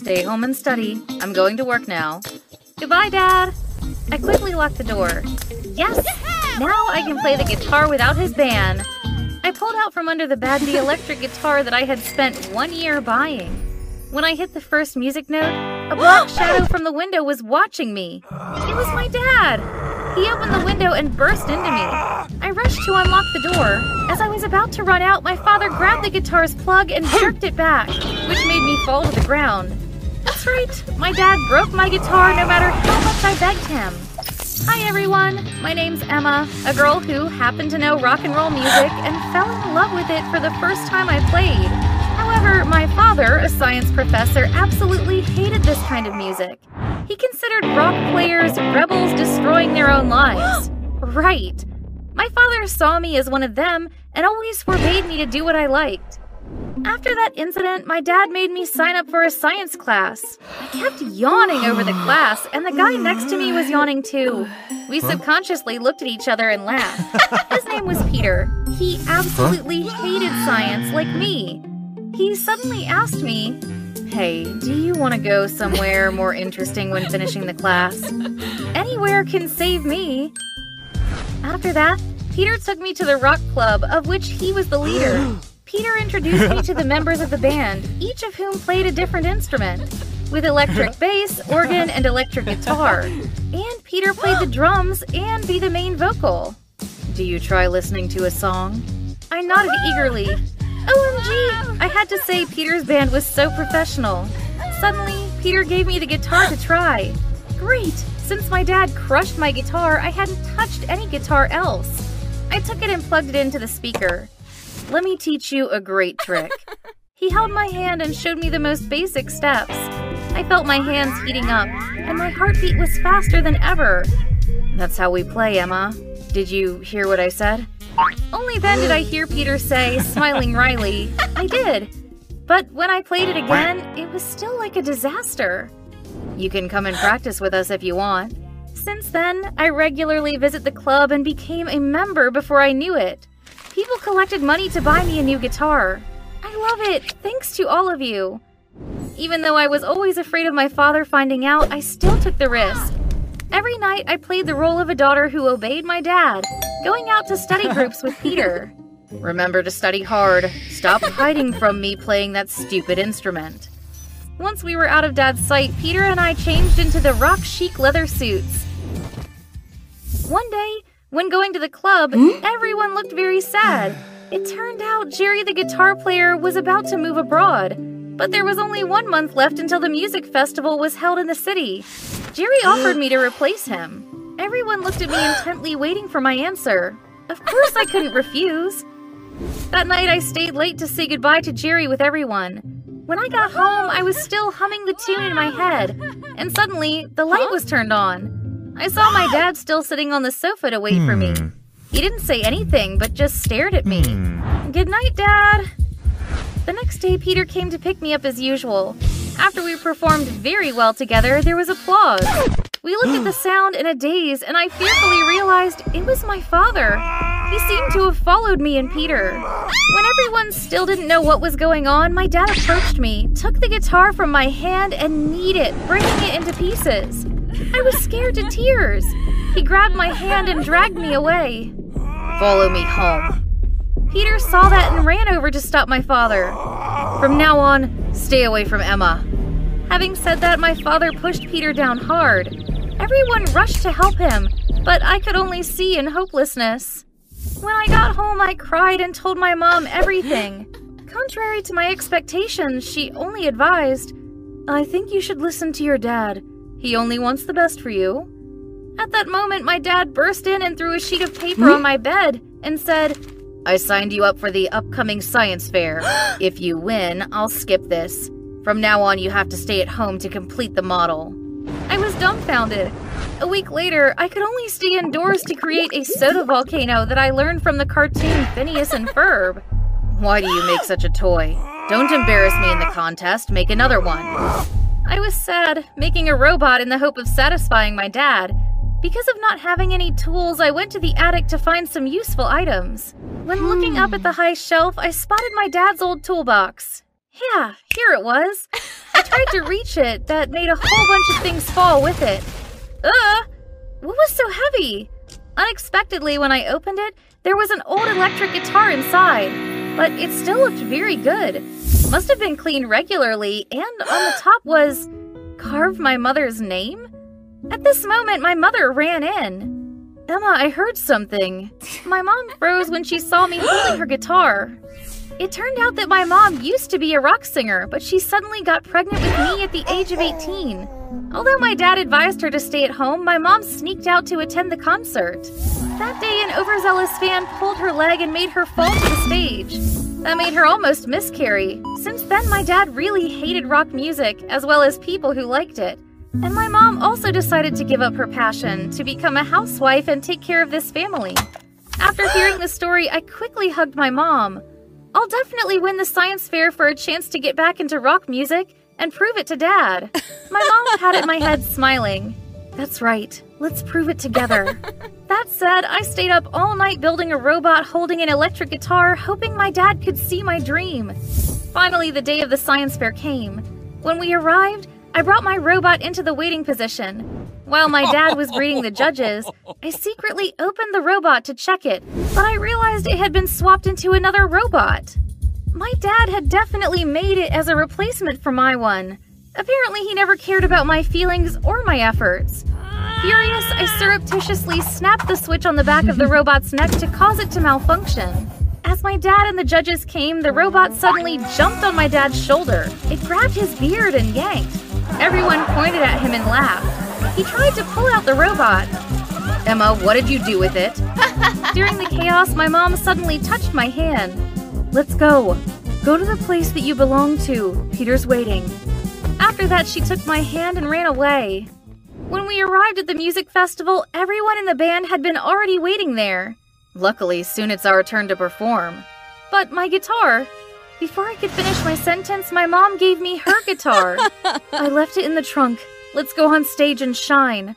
Stay home and study. I'm going to work now. Goodbye, Dad. I quickly locked the door. Yes! Now I can play the guitar without his ban. I pulled out from under the bed the electric guitar that I had spent one year buying. When I hit the first music note, a black shadow from the window was watching me. It was my dad. He opened the window and burst into me. I rushed to unlock the door. As I was about to run out, my father grabbed the guitar's plug and jerked it back, which made me fall to the ground. That's right, my dad broke my guitar no matter how much I begged him. Hi everyone, my name's Emma, a girl who happened to know rock and roll music and fell in love with it for the first time I played. However, my father, a science professor, absolutely hated this kind of music. He considered rock players rebels destroying their own lives. right. My father saw me as one of them and always forbade me to do what I liked. After that incident, my dad made me sign up for a science class. I kept yawning over the class, and the guy next to me was yawning too. We subconsciously looked at each other and laughed. His name was Peter. He absolutely hated science like me. He suddenly asked me, Hey, do you want to go somewhere more interesting when finishing the class? Anywhere can save me. After that, Peter took me to the rock club, of which he was the leader. Peter introduced me to the members of the band, each of whom played a different instrument, with electric bass, organ, and electric guitar. And Peter played the drums and be the main vocal. Do you try listening to a song? I nodded eagerly. OMG! I had to say Peter's band was so professional. Suddenly, Peter gave me the guitar to try. Great! Since my dad crushed my guitar, I hadn't touched any guitar else. I took it and plugged it into the speaker. Let me teach you a great trick. He held my hand and showed me the most basic steps. I felt my hands heating up, and my heartbeat was faster than ever. That's how we play, Emma. Did you hear what I said? Only then did I hear Peter say, smiling wryly, I did. But when I played it again, it was still like a disaster. You can come and practice with us if you want. Since then, I regularly visit the club and became a member before I knew it. People collected money to buy me a new guitar. I love it, thanks to all of you. Even though I was always afraid of my father finding out, I still took the risk. Every night, I played the role of a daughter who obeyed my dad, going out to study groups with Peter. Remember to study hard. Stop hiding from me playing that stupid instrument. Once we were out of Dad's sight, Peter and I changed into the rock chic leather suits. One day, when going to the club, hmm? everyone looked very sad. It turned out Jerry the guitar player was about to move abroad, but there was only one month left until the music festival was held in the city. Jerry offered me to replace him. Everyone looked at me intently, waiting for my answer. Of course, I couldn't refuse. That night, I stayed late to say goodbye to Jerry with everyone. When I got home, I was still humming the tune in my head, and suddenly, the light was turned on. I saw my dad still sitting on the sofa to wait for me. Hmm. He didn't say anything, but just stared at me. Hmm. Good night, Dad. The next day, Peter came to pick me up as usual. After we performed very well together, there was applause. We looked at the sound in a daze, and I fearfully realized it was my father. He seemed to have followed me and Peter. When everyone still didn't know what was going on, my dad approached me, took the guitar from my hand, and kneed it, breaking it into pieces. I was scared to tears. He grabbed my hand and dragged me away. Follow me home. Peter saw that and ran over to stop my father. From now on, stay away from Emma. Having said that, my father pushed Peter down hard. Everyone rushed to help him, but I could only see in hopelessness. When I got home, I cried and told my mom everything. Contrary to my expectations, she only advised, I think you should listen to your dad. He only wants the best for you. At that moment, my dad burst in and threw a sheet of paper on hmm? my bed and said, I signed you up for the upcoming science fair. if you win, I'll skip this. From now on, you have to stay at home to complete the model. I was dumbfounded. A week later, I could only stay indoors to create a soda volcano that I learned from the cartoon Phineas and Ferb. Why do you make such a toy? Don't embarrass me in the contest, make another one. I was sad, making a robot in the hope of satisfying my dad. Because of not having any tools, I went to the attic to find some useful items. When looking up at the high shelf, I spotted my dad's old toolbox. Yeah, here it was. I tried to reach it, that made a whole bunch of things fall with it. Ugh! What was so heavy? Unexpectedly, when I opened it, there was an old electric guitar inside, but it still looked very good. Must have been cleaned regularly, and on the top was carved my mother's name? At this moment, my mother ran in. Emma, I heard something. My mom froze when she saw me holding her guitar. It turned out that my mom used to be a rock singer, but she suddenly got pregnant with me at the age of 18. Although my dad advised her to stay at home, my mom sneaked out to attend the concert. That day, an overzealous fan pulled her leg and made her fall to the stage. That made her almost miscarry. Since then, my dad really hated rock music, as well as people who liked it. And my mom also decided to give up her passion to become a housewife and take care of this family. After hearing the story, I quickly hugged my mom. I'll definitely win the science fair for a chance to get back into rock music and prove it to Dad. My mom patted my head, smiling. That's right, let's prove it together. that said, I stayed up all night building a robot holding an electric guitar, hoping my dad could see my dream. Finally, the day of the science fair came. When we arrived, I brought my robot into the waiting position. While my dad was greeting the judges, I secretly opened the robot to check it, but I realized it had been swapped into another robot. My dad had definitely made it as a replacement for my one. Apparently, he never cared about my feelings or my efforts. Furious, I surreptitiously snapped the switch on the back of the robot's neck to cause it to malfunction. As my dad and the judges came, the robot suddenly jumped on my dad's shoulder. It grabbed his beard and yanked. Everyone pointed at him and laughed. He tried to pull out the robot. Emma, what did you do with it? During the chaos, my mom suddenly touched my hand. Let's go. Go to the place that you belong to. Peter's waiting. After that, she took my hand and ran away. When we arrived at the music festival, everyone in the band had been already waiting there. Luckily, soon it's our turn to perform. But my guitar, before I could finish my sentence, my mom gave me her guitar. I left it in the trunk. Let's go on stage and shine.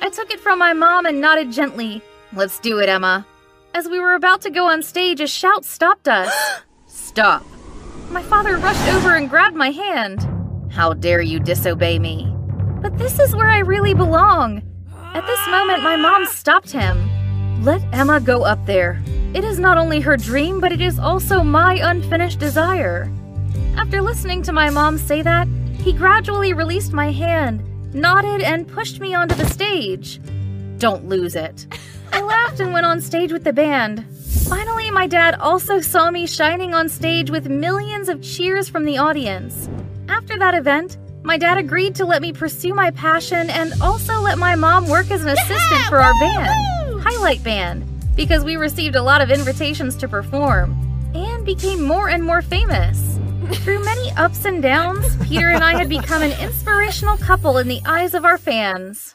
I took it from my mom and nodded gently. Let's do it, Emma. As we were about to go on stage, a shout stopped us. Stop. My father rushed over and grabbed my hand. How dare you disobey me? But this is where I really belong. At this moment, my mom stopped him. Let Emma go up there. It is not only her dream, but it is also my unfinished desire. After listening to my mom say that, he gradually released my hand, nodded, and pushed me onto the stage. Don't lose it. I laughed and went on stage with the band. Finally, my dad also saw me shining on stage with millions of cheers from the audience. After that event, my dad agreed to let me pursue my passion and also let my mom work as an assistant for our band, Highlight Band because we received a lot of invitations to perform and became more and more famous. Through many ups and downs, Peter and I had become an inspirational couple in the eyes of our fans.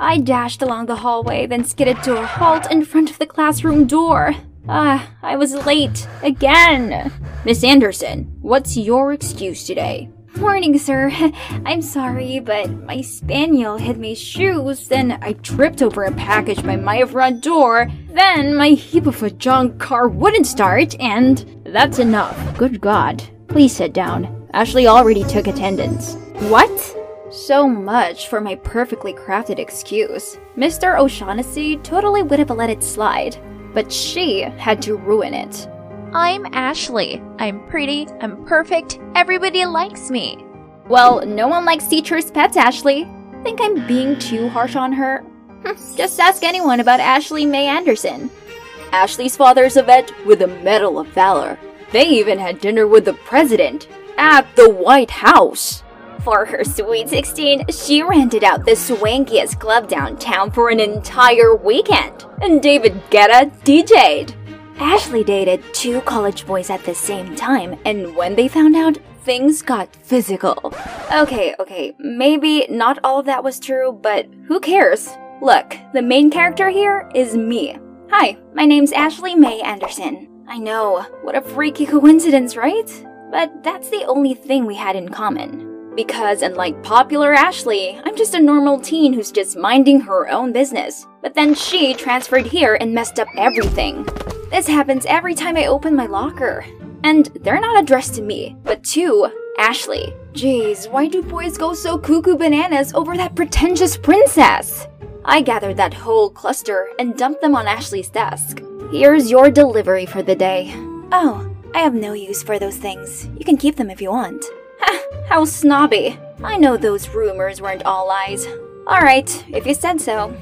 I dashed along the hallway, then skidded to a halt in front of the classroom door. Ah, I was late. Again! Miss Anderson, what's your excuse today? Morning, sir. I'm sorry, but my spaniel hid my shoes, then I tripped over a package by my front door, then my heap of a junk car wouldn't start, and that's enough. Good God. Please sit down. Ashley already took attendance. What? So much for my perfectly crafted excuse. Mr. O'Shaughnessy totally would have let it slide, but she had to ruin it. I'm Ashley. I'm pretty, I'm perfect, everybody likes me. Well, no one likes teacher's pets, Ashley. Think I'm being too harsh on her? Hmm, just ask anyone about Ashley May Anderson. Ashley's father's a vet with a Medal of Valor. They even had dinner with the president at the White House. For her sweet 16, she rented out the swankiest club downtown for an entire weekend, and David Guetta DJ'd. Ashley dated two college boys at the same time, and when they found out, things got physical. Okay, okay, maybe not all of that was true, but who cares? Look, the main character here is me. Hi, my name's Ashley May Anderson. I know, what a freaky coincidence, right? But that's the only thing we had in common. Because unlike popular Ashley, I'm just a normal teen who's just minding her own business. But then she transferred here and messed up everything. This happens every time I open my locker. And they're not addressed to me, but to Ashley. Jeez, why do boys go so cuckoo bananas over that pretentious princess? I gathered that whole cluster and dumped them on Ashley's desk. Here's your delivery for the day. Oh, I have no use for those things. You can keep them if you want. How snobby. I know those rumors weren't all lies. Alright, if you said so.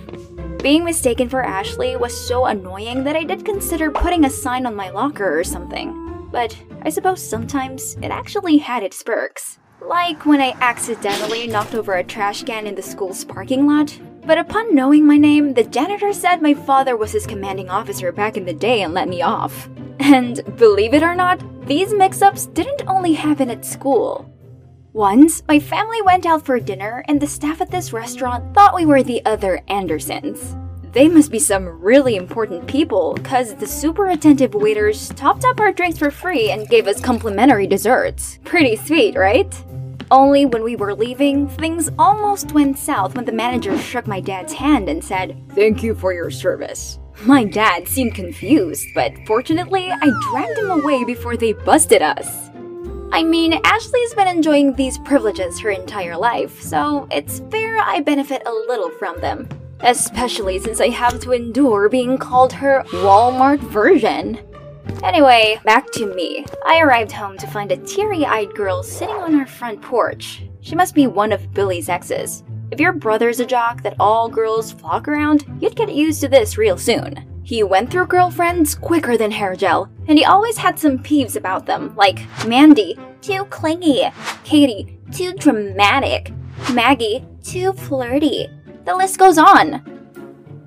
Being mistaken for Ashley was so annoying that I did consider putting a sign on my locker or something. But I suppose sometimes it actually had its perks. Like when I accidentally knocked over a trash can in the school's parking lot. But upon knowing my name, the janitor said my father was his commanding officer back in the day and let me off. And believe it or not, these mix ups didn't only happen at school. Once, my family went out for dinner, and the staff at this restaurant thought we were the other Andersons. They must be some really important people, because the super attentive waiters topped up our drinks for free and gave us complimentary desserts. Pretty sweet, right? Only when we were leaving, things almost went south when the manager shook my dad's hand and said, Thank you for your service. My dad seemed confused, but fortunately, I dragged him away before they busted us. I mean, Ashley's been enjoying these privileges her entire life, so it's fair I benefit a little from them. Especially since I have to endure being called her Walmart version. Anyway, back to me. I arrived home to find a teary eyed girl sitting on her front porch. She must be one of Billy's exes. If your brother's a jock that all girls flock around, you'd get used to this real soon. He went through girlfriends quicker than hair gel, and he always had some peeves about them, like Mandy, too clingy, Katie, too dramatic, Maggie, too flirty. The list goes on.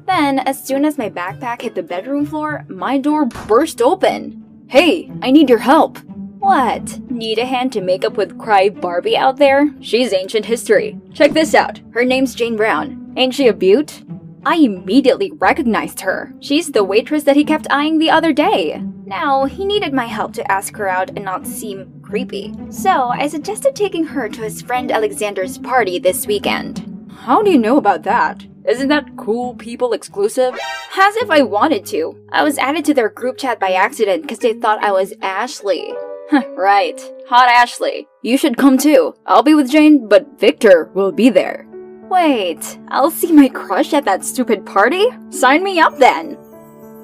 Then, as soon as my backpack hit the bedroom floor, my door burst open. Hey, I need your help. What? Need a hand to make up with Cry Barbie out there? She's ancient history. Check this out. Her name's Jane Brown. Ain't she a beaut? I immediately recognized her. She's the waitress that he kept eyeing the other day. Now, he needed my help to ask her out and not seem creepy. So, I suggested taking her to his friend Alexander's party this weekend. How do you know about that? Isn't that cool people exclusive? As if I wanted to. I was added to their group chat by accident because they thought I was Ashley. right. Hot Ashley. You should come too. I'll be with Jane, but Victor will be there. Wait, I'll see my crush at that stupid party? Sign me up then!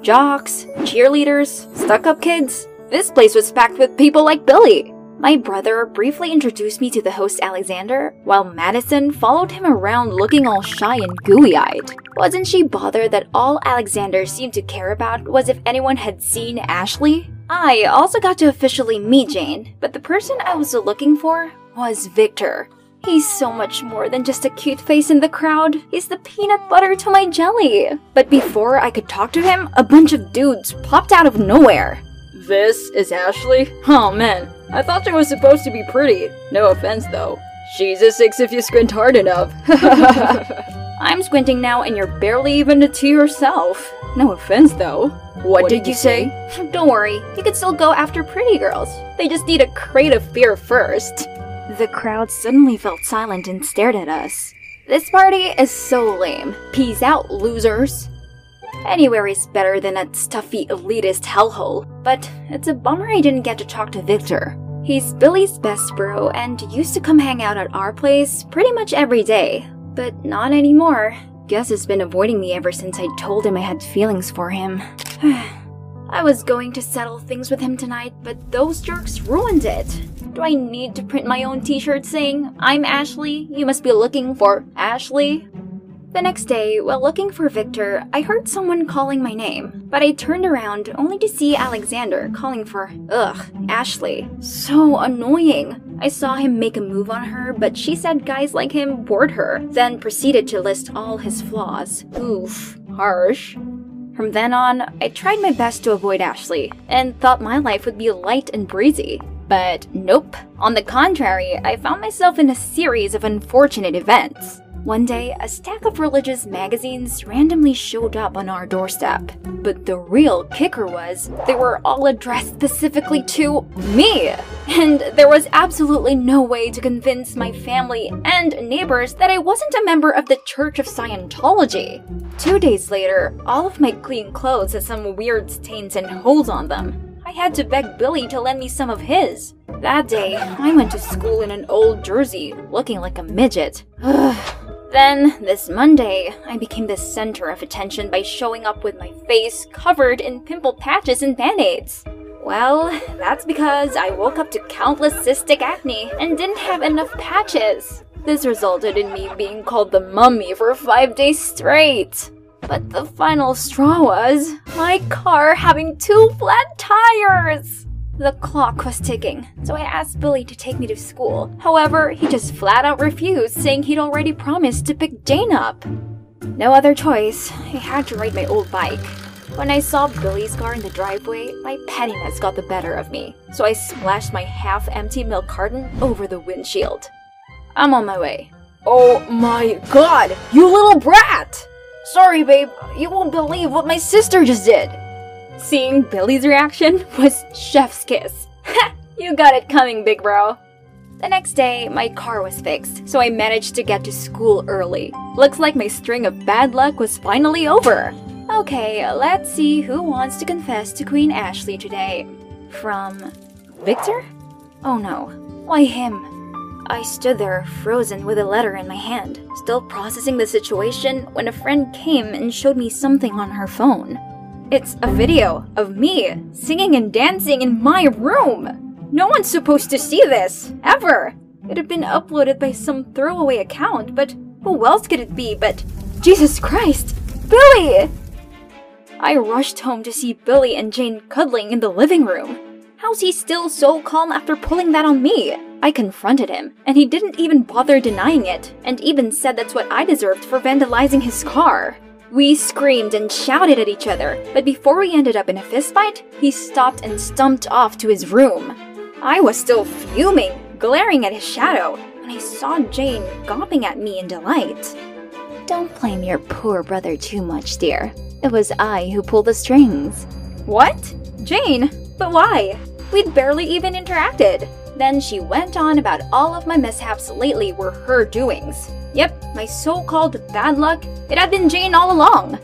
Jocks, cheerleaders, stuck up kids. This place was packed with people like Billy. My brother briefly introduced me to the host Alexander, while Madison followed him around looking all shy and gooey eyed. Wasn't she bothered that all Alexander seemed to care about was if anyone had seen Ashley? I also got to officially meet Jane, but the person I was looking for was Victor. He's so much more than just a cute face in the crowd. He's the peanut butter to my jelly. But before I could talk to him, a bunch of dudes popped out of nowhere. This is Ashley? Oh man, I thought she was supposed to be pretty. No offense though. She's a six if you squint hard enough. I'm squinting now and you're barely even a two yourself. No offense though. What, did, you say? Don't worry, you can still go after pretty girls. They just need a crate of fear first. The crowd suddenly felt silent and stared at us. This party is so lame. Peace out, losers. Anywhere is better than that stuffy elitist hellhole, but it's a bummer I didn't get to talk to Victor. He's Billy's best bro and used to come hang out at our place pretty much every day, but not anymore. Guess he's been avoiding me ever since I told him I had feelings for him. I was going to settle things with him tonight, but those jerks ruined it. Do I need to print my own t shirt saying, I'm Ashley, you must be looking for Ashley? The next day, while looking for Victor, I heard someone calling my name, but I turned around only to see Alexander calling for, ugh, Ashley. So annoying. I saw him make a move on her, but she said guys like him bored her, then proceeded to list all his flaws. Oof, harsh. From then on, I tried my best to avoid Ashley and thought my life would be light and breezy. But nope. On the contrary, I found myself in a series of unfortunate events. One day, a stack of religious magazines randomly showed up on our doorstep. But the real kicker was, they were all addressed specifically to me! And there was absolutely no way to convince my family and neighbors that I wasn't a member of the Church of Scientology. Two days later, all of my clean clothes had some weird stains and holes on them. I had to beg Billy to lend me some of his. That day, I went to school in an old jersey, looking like a midget. Then, this Monday, I became the center of attention by showing up with my face covered in pimple patches and band aids. Well, that's because I woke up to countless cystic acne and didn't have enough patches. This resulted in me being called the mummy for five days straight. But the final straw was my car having two flat tires. The clock was ticking, so I asked Billy to take me to school. However, he just flat out refused, saying he'd already promised to pick Jane up. No other choice, I had to ride my old bike. When I saw Billy's car in the driveway, my pettiness got the better of me, so I splashed my half empty milk carton over the windshield. I'm on my way. Oh my god, you little brat! Sorry, babe, you won't believe what my sister just did. Seeing Billy's reaction was chef's kiss. you got it coming, big bro. The next day, my car was fixed, so I managed to get to school early. Looks like my string of bad luck was finally over. Okay, let's see who wants to confess to Queen Ashley today. From Victor? Oh no, why him? I stood there, frozen with a letter in my hand, still processing the situation when a friend came and showed me something on her phone. It's a video of me singing and dancing in my room. No one's supposed to see this, ever. It had been uploaded by some throwaway account, but who else could it be but Jesus Christ, Billy! I rushed home to see Billy and Jane cuddling in the living room. How's he still so calm after pulling that on me? I confronted him, and he didn't even bother denying it, and even said that's what I deserved for vandalizing his car. We screamed and shouted at each other, but before we ended up in a fistfight, he stopped and stumped off to his room. I was still fuming, glaring at his shadow, when I saw Jane gawping at me in delight. Don't blame your poor brother too much, dear. It was I who pulled the strings. What? Jane? But why? We'd barely even interacted. Then she went on about all of my mishaps lately were her doings. Yep, my so called bad luck, it had been Jane all along.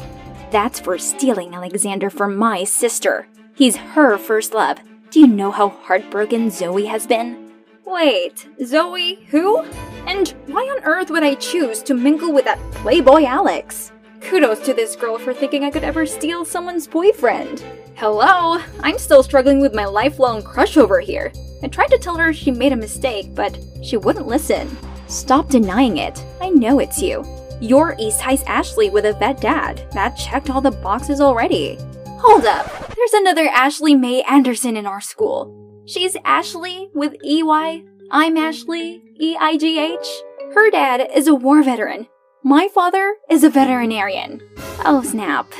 That's for stealing Alexander from my sister. He's her first love. Do you know how heartbroken Zoe has been? Wait, Zoe who? And why on earth would I choose to mingle with that playboy Alex? Kudos to this girl for thinking I could ever steal someone's boyfriend. Hello, I'm still struggling with my lifelong crush over here. I tried to tell her she made a mistake, but she wouldn't listen. Stop denying it. I know it's you. You're East High's Ashley with a vet dad. That checked all the boxes already. Hold up. There's another Ashley Mae Anderson in our school. She's Ashley with EY. I'm Ashley, E I G H. Her dad is a war veteran. My father is a veterinarian. Oh snap.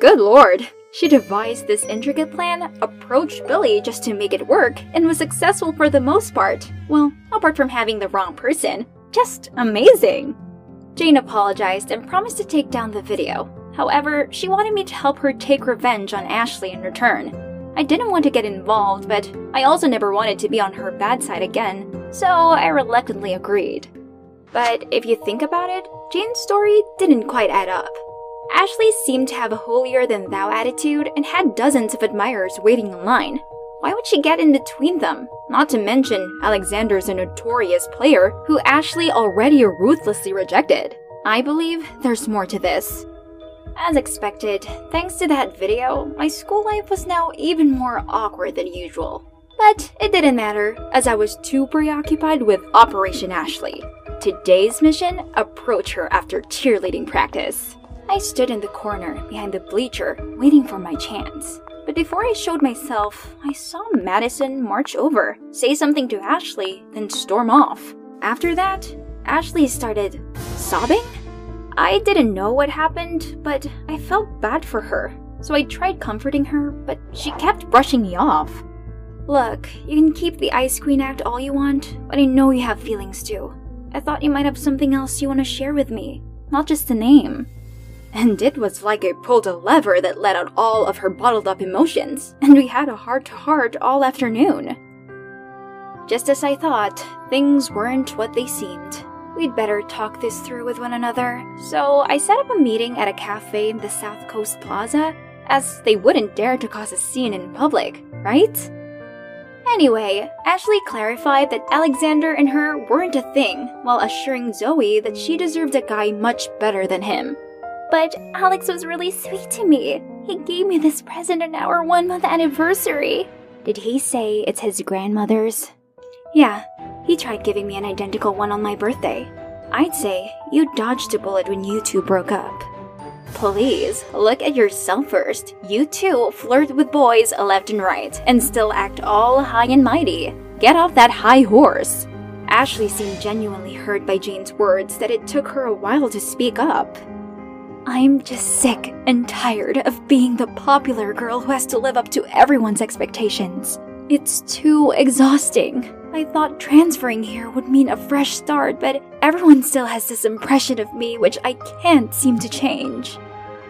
Good lord. She devised this intricate plan, approached Billy just to make it work, and was successful for the most part. Well, apart from having the wrong person. Just amazing! Jane apologized and promised to take down the video. However, she wanted me to help her take revenge on Ashley in return. I didn't want to get involved, but I also never wanted to be on her bad side again, so I reluctantly agreed. But if you think about it, Jane's story didn't quite add up. Ashley seemed to have a holier than thou attitude and had dozens of admirers waiting in line. Why would she get in between them? Not to mention, Alexander's a notorious player who Ashley already ruthlessly rejected. I believe there's more to this. As expected, thanks to that video, my school life was now even more awkward than usual. But it didn't matter, as I was too preoccupied with Operation Ashley. Today's mission approach her after cheerleading practice. I stood in the corner behind the bleacher, waiting for my chance. But before I showed myself, I saw Madison march over, say something to Ashley, then storm off. After that, Ashley started sobbing? I didn't know what happened, but I felt bad for her. so I tried comforting her, but she kept brushing me off. Look, you can keep the Ice Queen act all you want, but I know you have feelings too. I thought you might have something else you want to share with me, not just the name. And it was like I pulled a lever that let out all of her bottled up emotions, and we had a heart to heart all afternoon. Just as I thought, things weren't what they seemed. We'd better talk this through with one another. So I set up a meeting at a cafe in the South Coast Plaza, as they wouldn't dare to cause a scene in public, right? Anyway, Ashley clarified that Alexander and her weren't a thing, while assuring Zoe that she deserved a guy much better than him. But Alex was really sweet to me. He gave me this present on our one month anniversary. Did he say it's his grandmother's? Yeah, he tried giving me an identical one on my birthday. I'd say you dodged a bullet when you two broke up. Please, look at yourself first. You two flirt with boys left and right and still act all high and mighty. Get off that high horse. Ashley seemed genuinely hurt by Jane's words that it took her a while to speak up. I'm just sick and tired of being the popular girl who has to live up to everyone's expectations. It's too exhausting. I thought transferring here would mean a fresh start, but everyone still has this impression of me which I can't seem to change.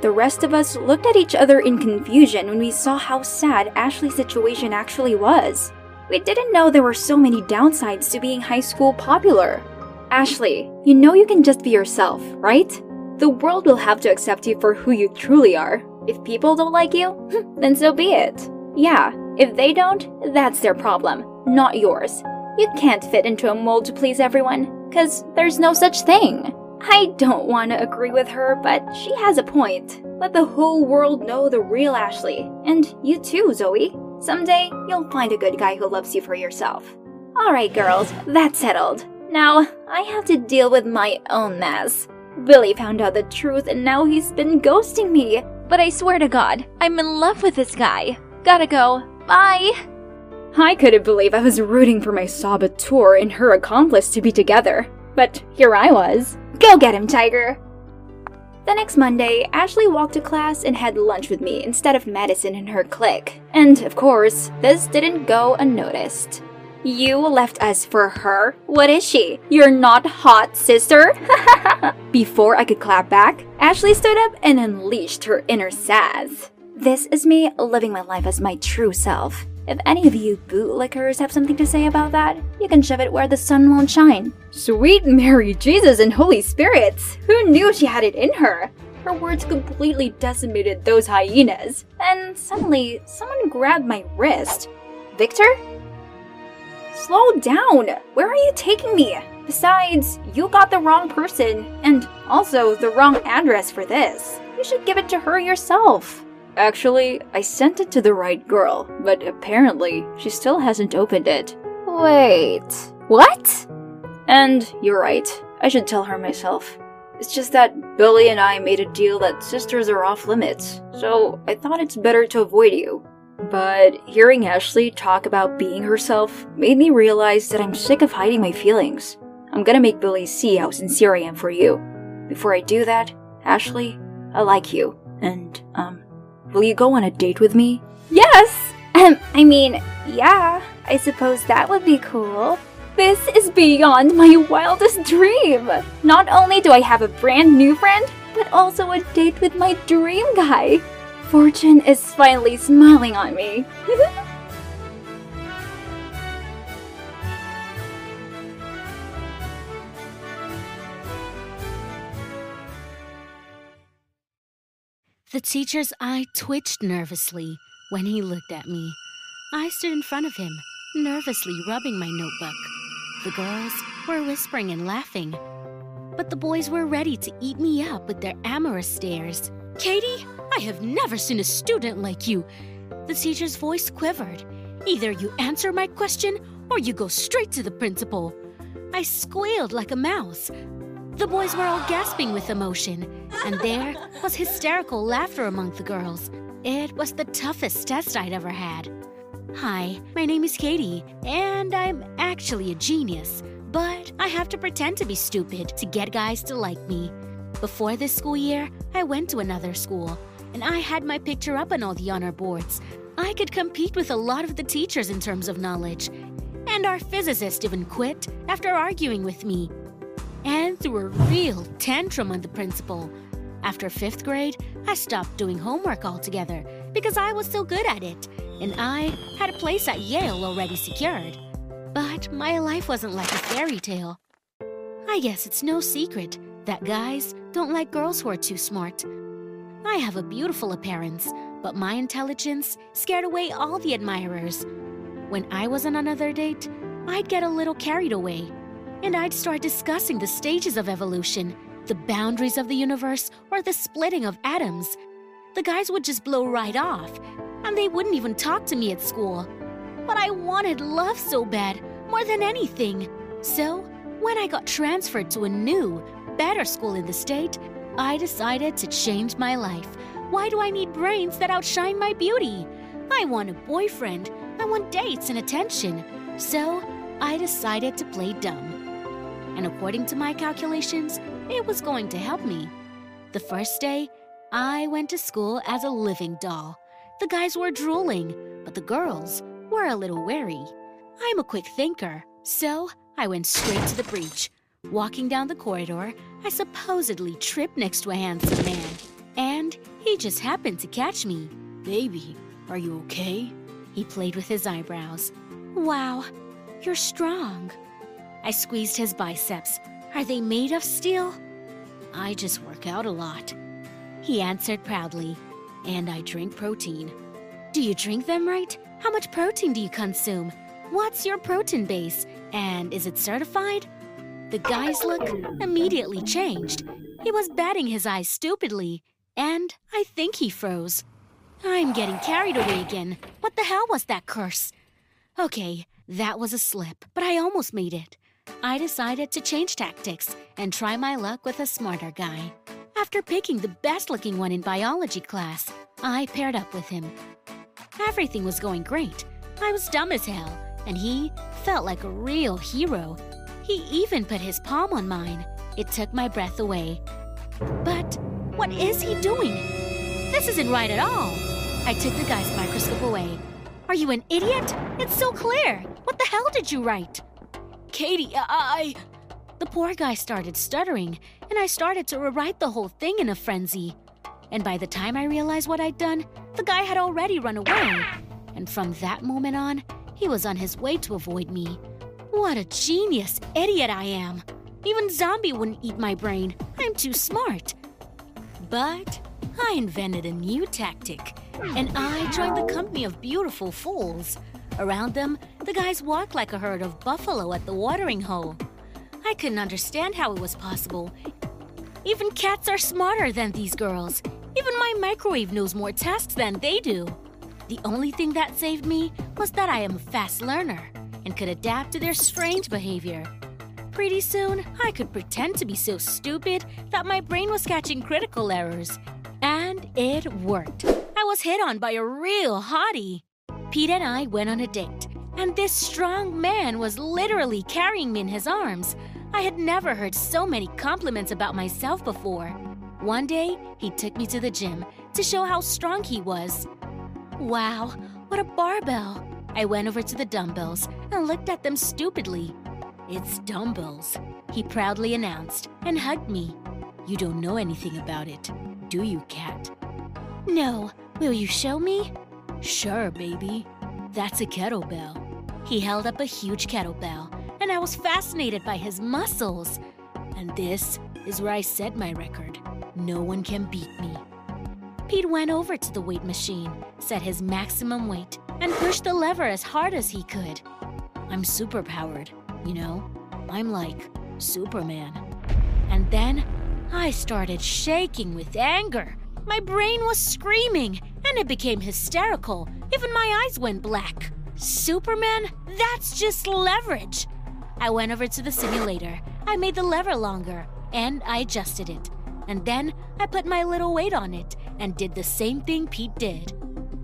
The rest of us looked at each other in confusion when we saw how sad Ashley's situation actually was. We didn't know there were so many downsides to being high school popular. Ashley, you know you can just be yourself, right? The world will have to accept you for who you truly are. If people don't like you, hmm, then so be it. Yeah, if they don't, that's their problem, not yours. You can't fit into a mold to please everyone, because there's no such thing. I don't want to agree with her, but she has a point. Let the whole world know the real Ashley. And you too, Zoe. Someday, you'll find a good guy who loves you for yourself. Alright, girls, that's settled. Now, I have to deal with my own mess. Billy found out the truth and now he's been ghosting me. But I swear to God, I'm in love with this guy. Gotta go. Bye. I couldn't believe I was rooting for my saboteur and her accomplice to be together. But here I was. Go get him, Tiger! The next Monday, Ashley walked to class and had lunch with me instead of Madison and her clique. And of course, this didn't go unnoticed. You left us for her? What is she? You're not hot, sister? Before I could clap back, Ashley stood up and unleashed her inner sass. This is me living my life as my true self. If any of you bootlickers have something to say about that, you can shove it where the sun won't shine. Sweet Mary Jesus and Holy Spirits! Who knew she had it in her? Her words completely decimated those hyenas. And suddenly, someone grabbed my wrist. Victor? Slow down! Where are you taking me? Besides, you got the wrong person, and also the wrong address for this. You should give it to her yourself. Actually, I sent it to the right girl, but apparently she still hasn't opened it. Wait, what? And you're right, I should tell her myself. It's just that Billy and I made a deal that sisters are off limits, so I thought it's better to avoid you. But hearing Ashley talk about being herself made me realize that I'm sick of hiding my feelings. I'm gonna make Billy see how sincere I am for you. Before I do that, Ashley, I like you, and, um, Will you go on a date with me? Yes! Um, I mean, yeah, I suppose that would be cool. This is beyond my wildest dream! Not only do I have a brand new friend, but also a date with my dream guy. Fortune is finally smiling on me. The teacher's eye twitched nervously when he looked at me. I stood in front of him, nervously rubbing my notebook. The girls were whispering and laughing, but the boys were ready to eat me up with their amorous stares. Katie, I have never seen a student like you. The teacher's voice quivered. Either you answer my question or you go straight to the principal. I squealed like a mouse, the boys were all gasping with emotion, and there was hysterical laughter among the girls. It was the toughest test I'd ever had. Hi, my name is Katie, and I'm actually a genius, but I have to pretend to be stupid to get guys to like me. Before this school year, I went to another school, and I had my picture up on all the honor boards. I could compete with a lot of the teachers in terms of knowledge. And our physicist even quit after arguing with me. And threw a real tantrum on the principal. After fifth grade, I stopped doing homework altogether because I was so good at it, and I had a place at Yale already secured. But my life wasn't like a fairy tale. I guess it's no secret that guys don't like girls who are too smart. I have a beautiful appearance, but my intelligence scared away all the admirers. When I was on another date, I'd get a little carried away, and I'd start discussing the stages of evolution, the boundaries of the universe, or the splitting of atoms. The guys would just blow right off, and they wouldn't even talk to me at school. But I wanted love so bad, more than anything. So, when I got transferred to a new, better school in the state, I decided to change my life. Why do I need brains that outshine my beauty? I want a boyfriend. I want dates and attention. So, I decided to play dumb. And according to my calculations, it was going to help me. The first day, I went to school as a living doll. The guys were drooling, but the girls were a little wary. I'm a quick thinker, so I went straight to the breach. Walking down the corridor, I supposedly tripped next to a handsome man, and he just happened to catch me. Baby, are you okay? He played with his eyebrows. Wow, you're strong. I squeezed his biceps. Are they made of steel? I just work out a lot. He answered proudly. And I drink protein. Do you drink them right? How much protein do you consume? What's your protein base? And is it certified? The guy's look immediately changed. He was batting his eyes stupidly, and I think he froze. I'm getting carried away again. What the hell was that curse? Okay, that was a slip, but I almost made it. I decided to change tactics and try my luck with a smarter guy. After picking the best looking one in biology class, I paired up with him. Everything was going great. I was dumb as hell, and he felt like a real hero. He even put his palm on mine. It took my breath away. But what is he doing? This isn't right at all. I took the guy's microscope away. Are you an idiot? It's so clear. What the hell did you write? Katie, I. The poor guy started stuttering, and I started to rewrite the whole thing in a frenzy. And by the time I realized what I'd done, the guy had already run away. And from that moment on, he was on his way to avoid me. What a genius idiot I am! Even Zombie wouldn't eat my brain. I'm too smart. But I invented a new tactic, and I joined the company of beautiful fools. Around them, the guys walked like a herd of buffalo at the watering hole. I couldn't understand how it was possible. Even cats are smarter than these girls. Even my microwave knows more tasks than they do. The only thing that saved me was that I am a fast learner and could adapt to their strange behavior. Pretty soon, I could pretend to be so stupid that my brain was catching critical errors. And it worked. I was hit on by a real hottie. Pete and I went on a date, and this strong man was literally carrying me in his arms. I had never heard so many compliments about myself before. One day, he took me to the gym to show how strong he was. Wow, what a barbell! I went over to the dumbbells and looked at them stupidly. It's dumbbells, he proudly announced and hugged me. You don't know anything about it, do you, cat? No. Will you show me? Sure, baby. That's a kettlebell. He held up a huge kettlebell, and I was fascinated by his muscles. And this is where I set my record. No one can beat me. Pete went over to the weight machine, set his maximum weight, and pushed the lever as hard as he could. I'm superpowered, you know? I'm like Superman. And then I started shaking with anger. My brain was screaming, and it became hysterical. Even my eyes went black. Superman? That's just leverage. I went over to the simulator. I made the lever longer, and I adjusted it. And then I put my little weight on it and did the same thing Pete did.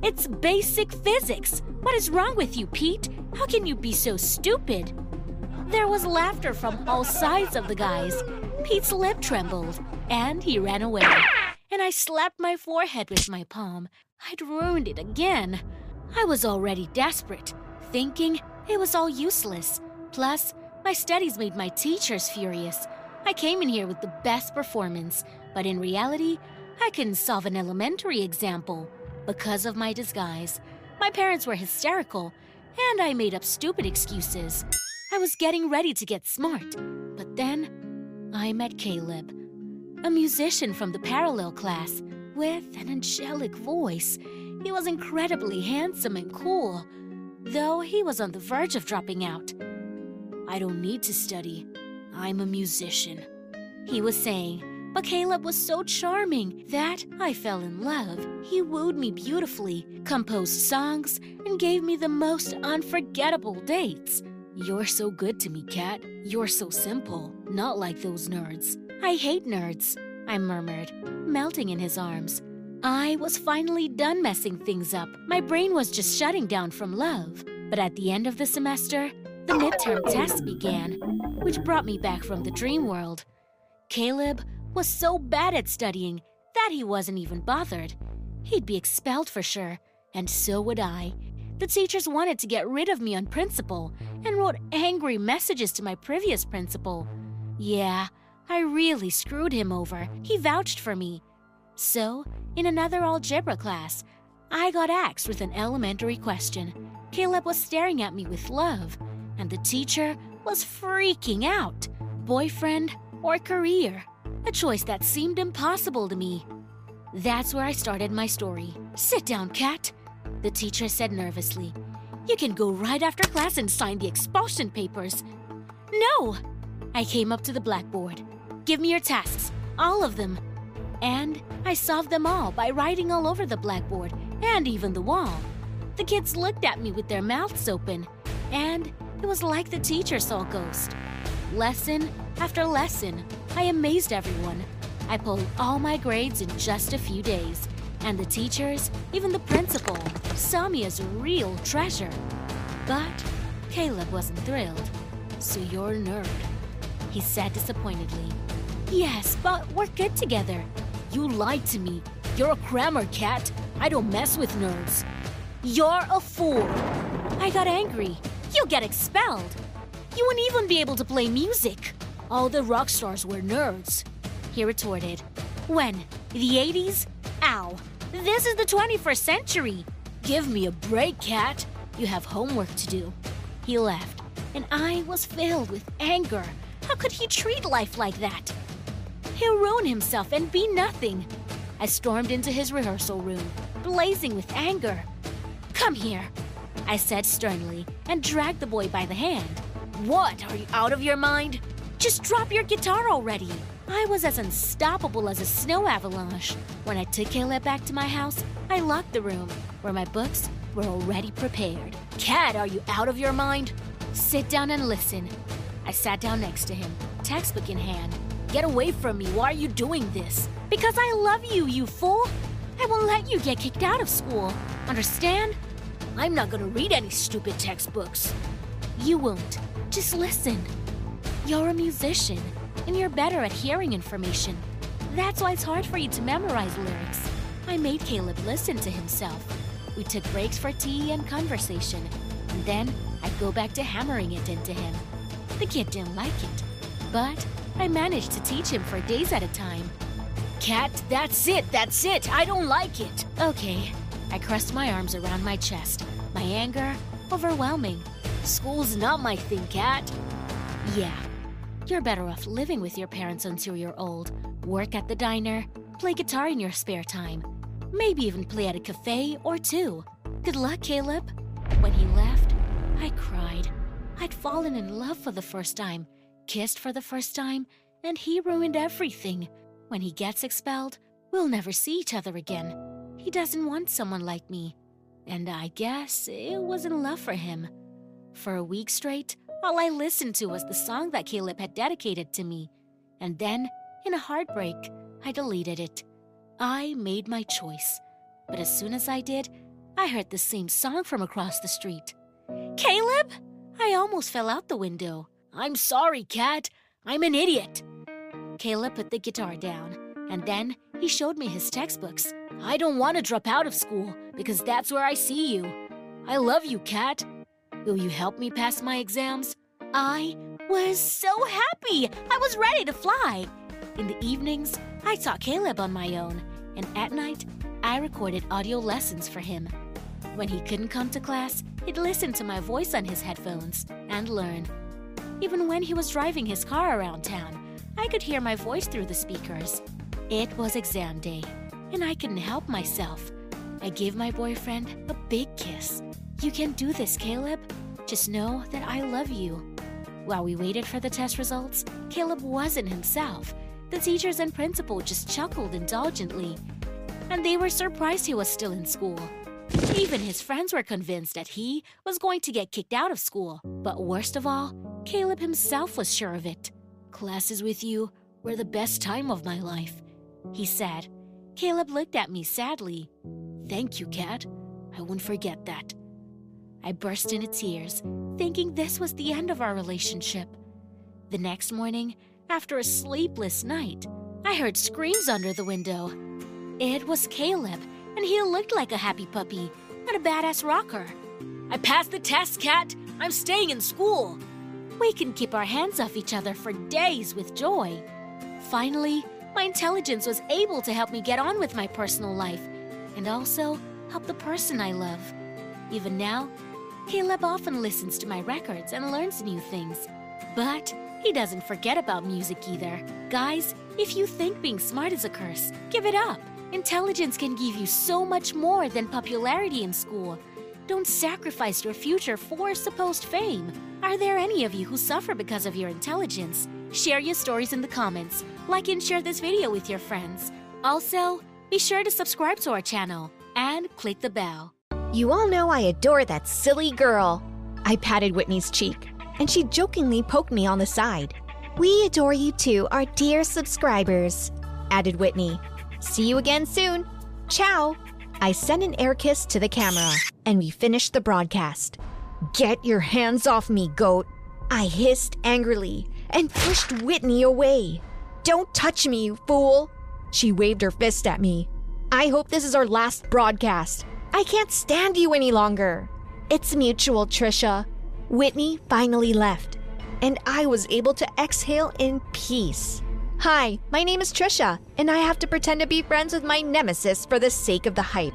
It's basic physics. What is wrong with you, Pete? How can you be so stupid? There was laughter from all sides of the guys. Pete's lip trembled, and he ran away. And I slapped my forehead with my palm. I'd ruined it again. I was already desperate, thinking it was all useless. Plus, my studies made my teachers furious. I came in here with the best performance, but in reality, I couldn't solve an elementary example because of my disguise. My parents were hysterical, and I made up stupid excuses. I was getting ready to get smart, but then I met Caleb, a musician from the parallel class with an angelic voice. He was incredibly handsome and cool, though he was on the verge of dropping out. I don't need to study. I'm a musician, he was saying. But Caleb was so charming that I fell in love. He wooed me beautifully, composed songs, and gave me the most unforgettable dates. You're so good to me, Kat. You're so simple, not like those nerds. I hate nerds, I murmured, melting in his arms. I was finally done messing things up. My brain was just shutting down from love. But at the end of the semester, the midterm test began, which brought me back from the dream world. Caleb was so bad at studying that he wasn't even bothered. He'd be expelled for sure, and so would I. The teachers wanted to get rid of me on principle and wrote angry messages to my previous principal. Yeah, I really screwed him over. He vouched for me. So, in another algebra class, I got axed with an elementary question. Caleb was staring at me with love, and the teacher was freaking out. Boyfriend or career? A choice that seemed impossible to me. That's where I started my story. Sit down, Kat, the teacher said nervously. You can go right after class and sign the expulsion papers. No! I came up to the blackboard. Give me your tasks, all of them. And I solved them all by writing all over the blackboard and even the wall. The kids looked at me with their mouths open, and it was like the teacher saw a ghost. Lesson after lesson, I amazed everyone. I pulled all my grades in just a few days, and the teachers, even the principal, saw me as a real treasure. But Caleb wasn't thrilled. So you're a nerd, he said disappointedly. Yes, but we're good together. You lied to me. You're a crammer, Kat. I don't mess with nerds. You're a fool. I got angry. You get expelled. You wouldn't even be able to play music. All the rock stars were nerds. He retorted. When? The 80s? Ow. This is the 21st century. Give me a break, Kat. You have homework to do. He left, and I was filled with anger. How could he treat life like that? He'll ruin himself and be nothing. I stormed into his rehearsal room, blazing with anger. Come here, I said sternly, and dragged the boy by the hand. What? Are you out of your mind? Just drop your guitar already. I was as unstoppable as a snow avalanche. When I took Caleb back to my house, I locked the room, where my books were already prepared. Kat, are you out of your mind? Sit down and listen. I sat down next to him, textbook in hand. Get away from me. Why are you doing this? Because I love you, you fool. I won't let you get kicked out of school. Understand? I'm not gonna read any stupid textbooks. You won't. Just listen. You're a musician, and you're better at hearing information. That's why it's hard for you to memorize lyrics. I made Caleb listen to himself. We took breaks for tea and conversation, and then I'd go back to hammering it into him. The kid didn't like it, but I managed to teach him for days at a time. Kat, that's it, that's it, I don't like it. Okay. I crossed my arms around my chest, my anger overwhelming. School's not my thing, Kat. Yeah, you're better off living with your parents until you're old, work at the diner, play guitar in your spare time, maybe even play at a cafe or two. Good luck, Caleb. When he left, I cried. I'd fallen in love for the first time, kissed for the first time, and he ruined everything. When he gets expelled, we'll never see each other again. He doesn't want someone like me. And I guess it wasn't love for him. For a week straight, all I listened to was the song that Caleb had dedicated to me. And then, in a heartbreak, I deleted it. I made my choice. But as soon as I did, I heard the same song from across the street. Caleb? I almost fell out the window. I'm sorry, Kat. I'm an idiot. Caleb put the guitar down, And then he showed me his textbooks. I don't want to drop out of school because that's where I see you. I love you, Kat. Will you help me pass my exams? I was so happy. I was ready to fly. In the evenings, I taught Caleb on my own, and at night, I recorded audio lessons for him. When he couldn't come to class, he'd listen to my voice on his headphones and learn. Even when he was driving his car around town, I could hear my voice through the speakers. It was exam day, and I couldn't help myself. I gave my boyfriend a big kiss. You can do this, Caleb. Just know that I love you. While we waited for the test results, Caleb wasn't himself. The teachers and principal just chuckled indulgently. And they were surprised he was still in school. Even his friends were convinced that he was going to get kicked out of school. But worst of all, Caleb himself was sure of it. Classes with you were the best time of my life, he said. Caleb looked at me sadly. Thank you, Kat. I won't forget that. I burst into tears, thinking this was the end of our relationship. The next morning, after a sleepless night, I heard screams under the window. It was Caleb, and he looked like a happy puppy and a badass rocker. I passed the test, Kat. I'm staying in school. We can keep our hands off each other for days with joy. Finally, my intelligence was able to help me get on with my personal life and also help the person I love. Even now, Caleb often listens to my records and learns new things. But he doesn't forget about music either. Guys, if you think being smart is a curse, give it up. Intelligence can give you so much more than popularity in school. Don't sacrifice your future for supposed fame. Are there any of you who suffer because of your intelligence? Share your stories in the comments. Like and share this video with your friends. Also, be sure to subscribe to our channel and click the bell. You all know I adore that silly girl. I patted Whitney's cheek, and she jokingly poked me on the side. We adore you too, our dear subscribers, added Whitney. See you again soon. Ciao. I sent an air kiss to the camera, and we finished the broadcast. Get your hands off me, goat. I hissed angrily and pushed Whitney away. Don't touch me, you fool. She waved her fist at me. I hope this is our last broadcast. I can't stand you any longer. It's mutual, Trisha. Whitney finally left, and I was able to exhale in peace. Hi, my name is Trisha, and I have to pretend to be friends with my nemesis for the sake of the hype.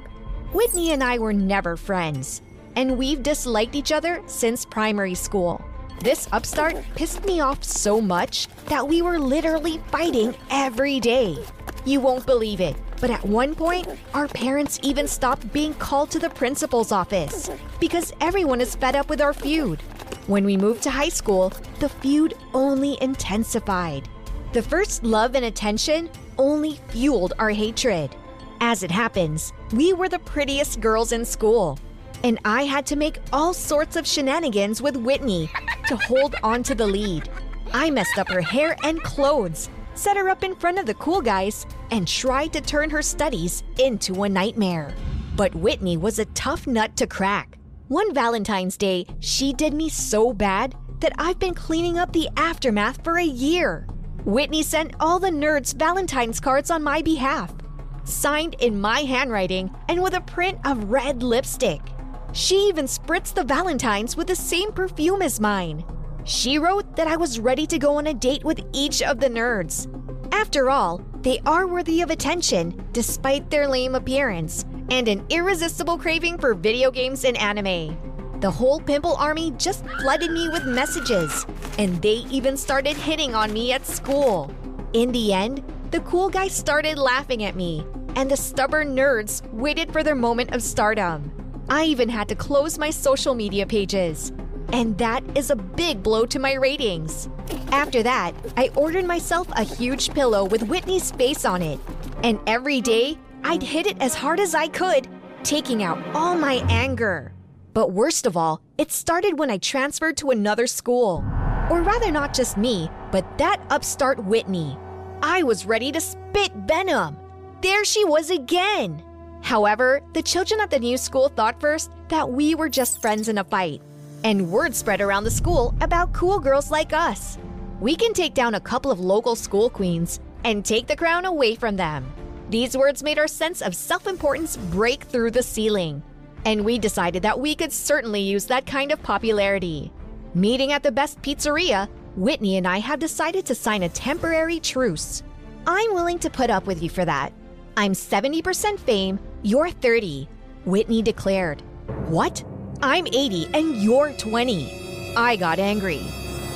Whitney and I were never friends, and we've disliked each other since primary school. This upstart pissed me off so much that we were literally fighting every day. You won't believe it, but at one point, our parents even stopped being called to the principal's office because everyone is fed up with our feud. When we moved to high school, the feud only intensified. The first love and attention only fueled our hatred. As it happens, we were the prettiest girls in school, and I had to make all sorts of shenanigans with Whitney to hold on to the lead. I messed up her hair and clothes, set her up in front of the cool guys, and tried to turn her studies into a nightmare. But Whitney was a tough nut to crack. One Valentine's Day, she did me so bad that I've been cleaning up the aftermath for a year. Whitney sent all the nerds Valentine's cards on my behalf, signed in my handwriting and with a print of red lipstick. She even spritzed the Valentines with the same perfume as mine. She wrote that I was ready to go on a date with each of the nerds. After all, they are worthy of attention despite their lame appearance and an irresistible craving for video games and anime. The whole pimple army just flooded me with messages, and they even started hitting on me at school. In the end, the cool guys started laughing at me, and the stubborn nerds waited for their moment of stardom. I even had to close my social media pages. And that is a big blow to my ratings. After that, I ordered myself a huge pillow with Whitney's face on it. And every day, I'd hit it as hard as I could, taking out all my anger. But worst of all, it started when I transferred to another school. Or rather, not just me, but that upstart Whitney. I was ready to spit venom. There she was again. However, the children at the new school thought first that we were just friends in a fight. And word spread around the school about cool girls like us. We can take down a couple of local school queens, and take the crown away from them. These words made our sense of self importance break through the ceiling. And we decided that we could certainly use that kind of popularity. Meeting at the best pizzeria, Whitney and I have decided to sign a temporary truce. I'm willing to put up with you for that. I'm 70% fame, you're 30, Whitney declared. What? I'm 80 and you're 20. I got angry.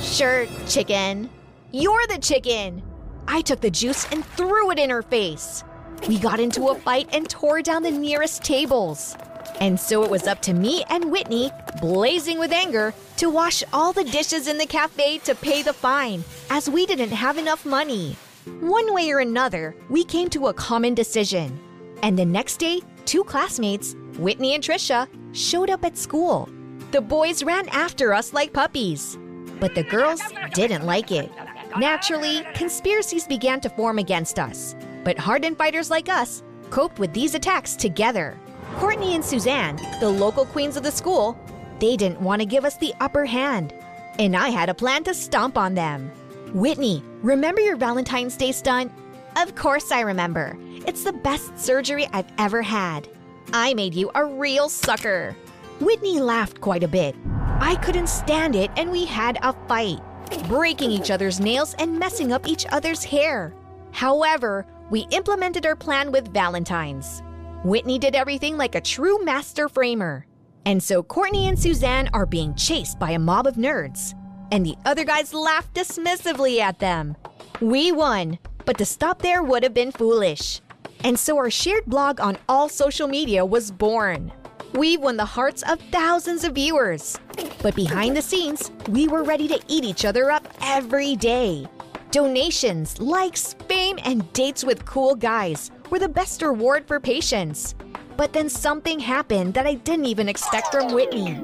Sure, chicken. You're the chicken. I took the juice and threw it in her face. We got into a fight and tore down the nearest tables. And so it was up to me and Whitney, blazing with anger, to wash all the dishes in the cafe to pay the fine, as we didn't have enough money. One way or another, we came to a common decision. And the next day, two classmates, Whitney and Trisha, showed up at school. The boys ran after us like puppies. But the girls didn't like it. Naturally, conspiracies began to form against us. But hardened fighters like us coped with these attacks together. Courtney and Suzanne, the local queens of the school, they didn't want to give us the upper hand. And I had a plan to stomp on them. Whitney, remember your Valentine's Day stunt? Of course I remember. It's the best surgery I've ever had. I made you a real sucker. Whitney laughed quite a bit. I couldn't stand it, and we had a fight, breaking each other's nails and messing up each other's hair. However, we implemented our plan with Valentine's. Whitney did everything like a true master framer. And so Courtney and Suzanne are being chased by a mob of nerds. And the other guys laughed dismissively at them. We won, but to stop there would have been foolish. And so our shared blog on all social media was born. We've won the hearts of thousands of viewers. But behind the scenes, we were ready to eat each other up every day. Donations, likes, fame, and dates with cool guys were the best reward for patience. But then something happened that I didn't even expect from Whitney.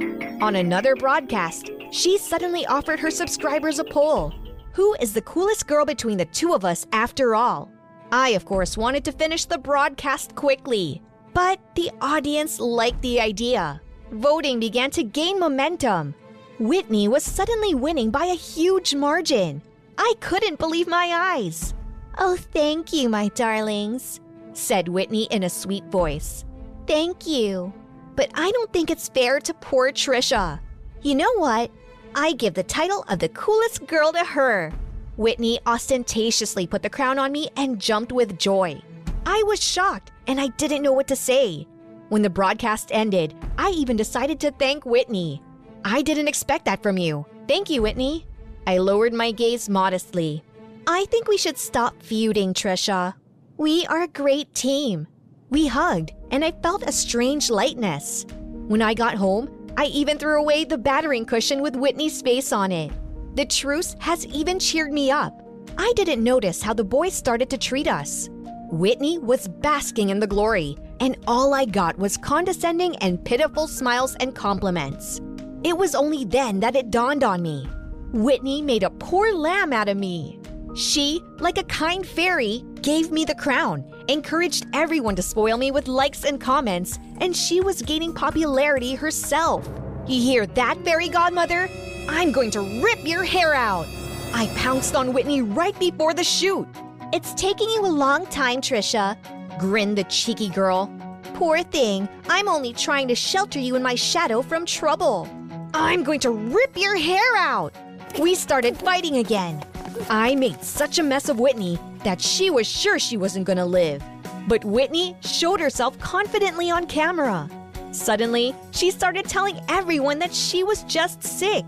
On another broadcast, she suddenly offered her subscribers a poll Who is the coolest girl between the two of us after all? I, of course, wanted to finish the broadcast quickly, but the audience liked the idea. Voting began to gain momentum. Whitney was suddenly winning by a huge margin. I couldn't believe my eyes. Oh, thank you, my darlings, said Whitney in a sweet voice. Thank you. But I don't think it's fair to poor Trisha. You know what? I give the title of the coolest girl to her. Whitney ostentatiously put the crown on me and jumped with joy. I was shocked and I didn't know what to say. When the broadcast ended, I even decided to thank Whitney. I didn't expect that from you. Thank you, Whitney. I lowered my gaze modestly. I think we should stop feuding, Trisha. We are a great team. We hugged, and I felt a strange lightness. When I got home, I even threw away the battering cushion with Whitney's face on it. The truce has even cheered me up. I didn't notice how the boys started to treat us. Whitney was basking in the glory, and all I got was condescending and pitiful smiles and compliments. It was only then that it dawned on me. Whitney made a poor lamb out of me. She, like a kind fairy, gave me the crown, encouraged everyone to spoil me with likes and comments, and she was gaining popularity herself. You hear that, fairy godmother? I'm going to rip your hair out. I pounced on Whitney right before the shoot. It's taking you a long time, Trisha, grinned the cheeky girl. Poor thing, I'm only trying to shelter you in my shadow from trouble. I'm going to rip your hair out. We started fighting again. I made such a mess of Whitney that she was sure she wasn't to live. But Whitney showed herself confidently on camera. Suddenly, she started telling everyone that she was just sick.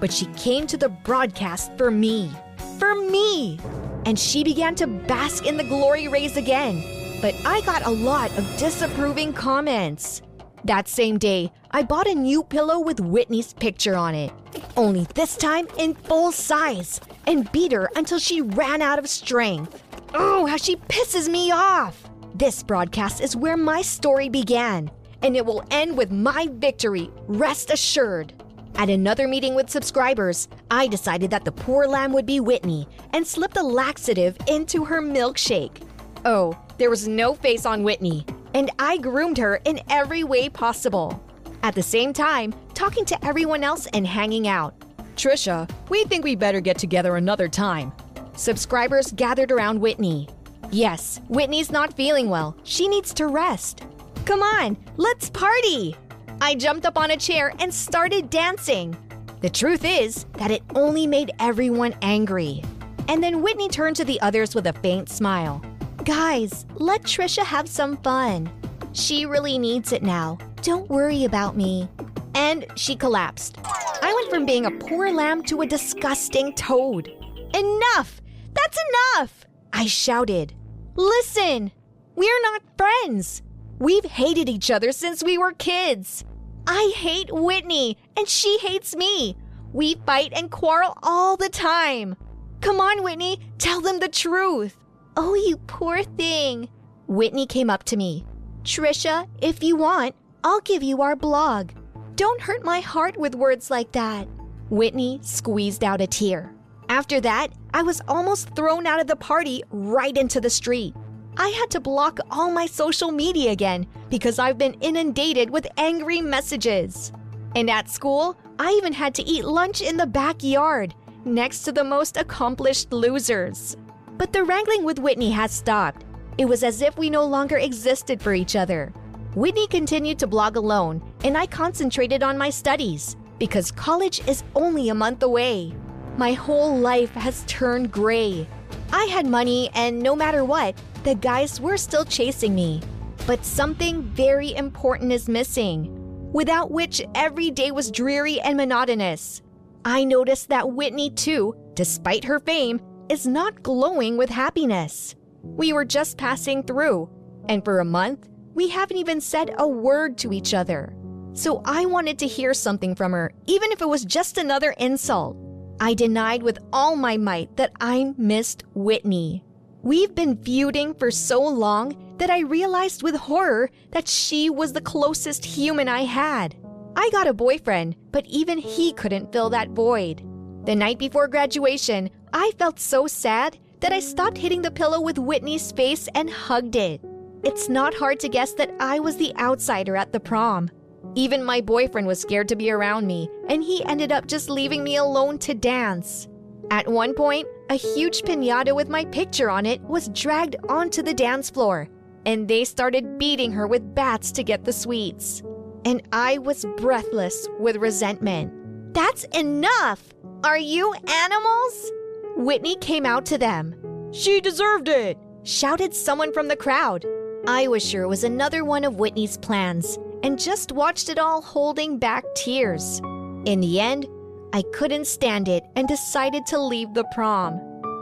But she came to the broadcast for me. For me! And she began to bask in the glory rays again. But I got a lot of disapproving comments. That same day, I bought a new pillow with Whitney's picture on it, only this time in full size, and beat her until she ran out of strength. Oh, how she pisses me off! This broadcast is where my story began, and it will end with my victory, rest assured. At another meeting with subscribers, I decided that the poor lamb would be Whitney and slipped a laxative into her milkshake. Oh, there was no face on Whitney, and I groomed her in every way possible. At the same time, talking to everyone else and hanging out. Trisha, we think we better get together another time. Subscribers gathered around Whitney. Yes, Whitney's not feeling well. She needs to rest. Come on, let's party! I jumped up on a chair and started dancing. The truth is that it only made everyone angry. And then Whitney turned to the others with a faint smile. Guys, let Trisha have some fun. She really needs it now. Don't worry about me. And she collapsed. I went from being a poor lamb to a disgusting toad. Enough! That's enough! I shouted. Listen! We're not friends. We've hated each other since we were kids. I hate Whitney, and she hates me. We fight and quarrel all the time. Come on, Whitney, tell them the truth. Oh, you poor thing. Whitney came up to me. Trisha, if you want, I'll give you our blog. Don't hurt my heart with words like that. Whitney squeezed out a tear. After that, I was almost thrown out of the party right into the street. I had to block all my social media again because I've been inundated with angry messages. And at school, I even had to eat lunch in the backyard next to the most accomplished losers. But the wrangling with Whitney has stopped. It was as if we no longer existed for each other. Whitney continued to blog alone, and I concentrated on my studies because college is only a month away. My whole life has turned gray. I had money, and no matter what, the guys were still chasing me. But something very important is missing, without which every day was dreary and monotonous. I noticed that Whitney, too, despite her fame, is not glowing with happiness. We were just passing through, and for a month, we haven't even said a word to each other. So I wanted to hear something from her, even if it was just another insult. I denied with all my might that I missed Whitney. We've been feuding for so long that I realized with horror that she was the closest human I had. I got a boyfriend, but even he couldn't fill that void. The night before graduation, I felt so sad that I stopped hitting the pillow with Whitney's face and hugged it. It's not hard to guess that I was the outsider at the prom. Even my boyfriend was scared to be around me, and he ended up just leaving me alone to dance. At one point, a huge pinata with my picture on it was dragged onto the dance floor, and they started beating her with bats to get the sweets. And I was breathless with resentment. That's enough! Are you animals? Whitney came out to them. She deserved it! shouted someone from the crowd. I was sure it was another one of Whitney's plans and just watched it all holding back tears. In the end, I couldn't stand it and decided to leave the prom.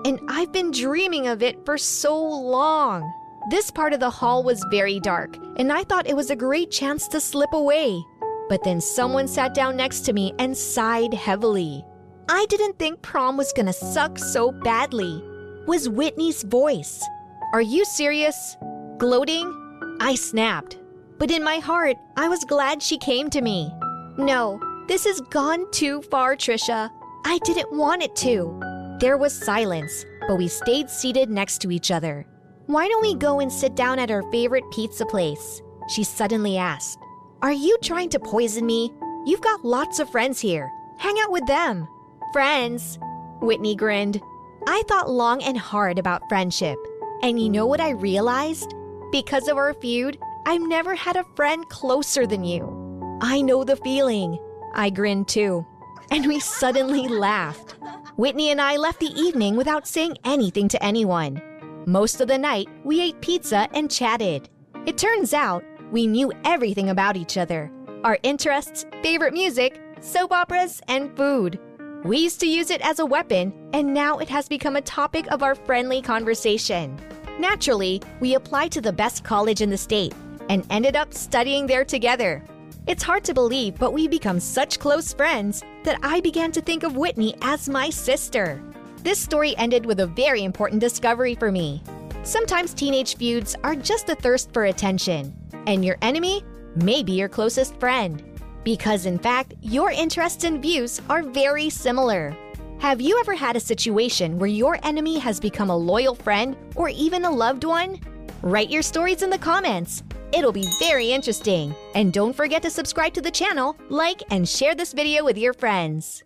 And I've been dreaming of it for so long. This part of the hall was very dark, and I thought it was a great chance to slip away. But then someone sat down next to me and sighed heavily. I didn't think prom was gonna suck so badly. Was Whitney's voice. Are you serious? Gloating? I snapped. But in my heart, I was glad she came to me. No, this has gone too far, Trisha. I didn't want it to. There was silence, but we stayed seated next to each other. Why don't we go and sit down at our favorite pizza place? She suddenly asked. Are you trying to poison me? You've got lots of friends here. Hang out with them. Friends? Whitney grinned. I thought long and hard about friendship. And you know what I realized? Because of our feud, I've never had a friend closer than you. I know the feeling. I grinned too. And we suddenly laughed. Whitney and I left the evening without saying anything to anyone. Most of the night, we ate pizza and chatted. It turns out we knew everything about each other our interests, favorite music, soap operas, and food. We used to use it as a weapon, and now it has become a topic of our friendly conversation. Naturally, we applied to the best college in the state and ended up studying there together. It's hard to believe, but we become such close friends that I began to think of Whitney as my sister. This story ended with a very important discovery for me. Sometimes teenage feuds are just a thirst for attention, and your enemy may be your closest friend. Because, in fact, your interests and views are very similar. Have you ever had a situation where your enemy has become a loyal friend or even a loved one? Write your stories in the comments. It'll be very interesting. And don't forget to subscribe to the channel, like, and share this video with your friends.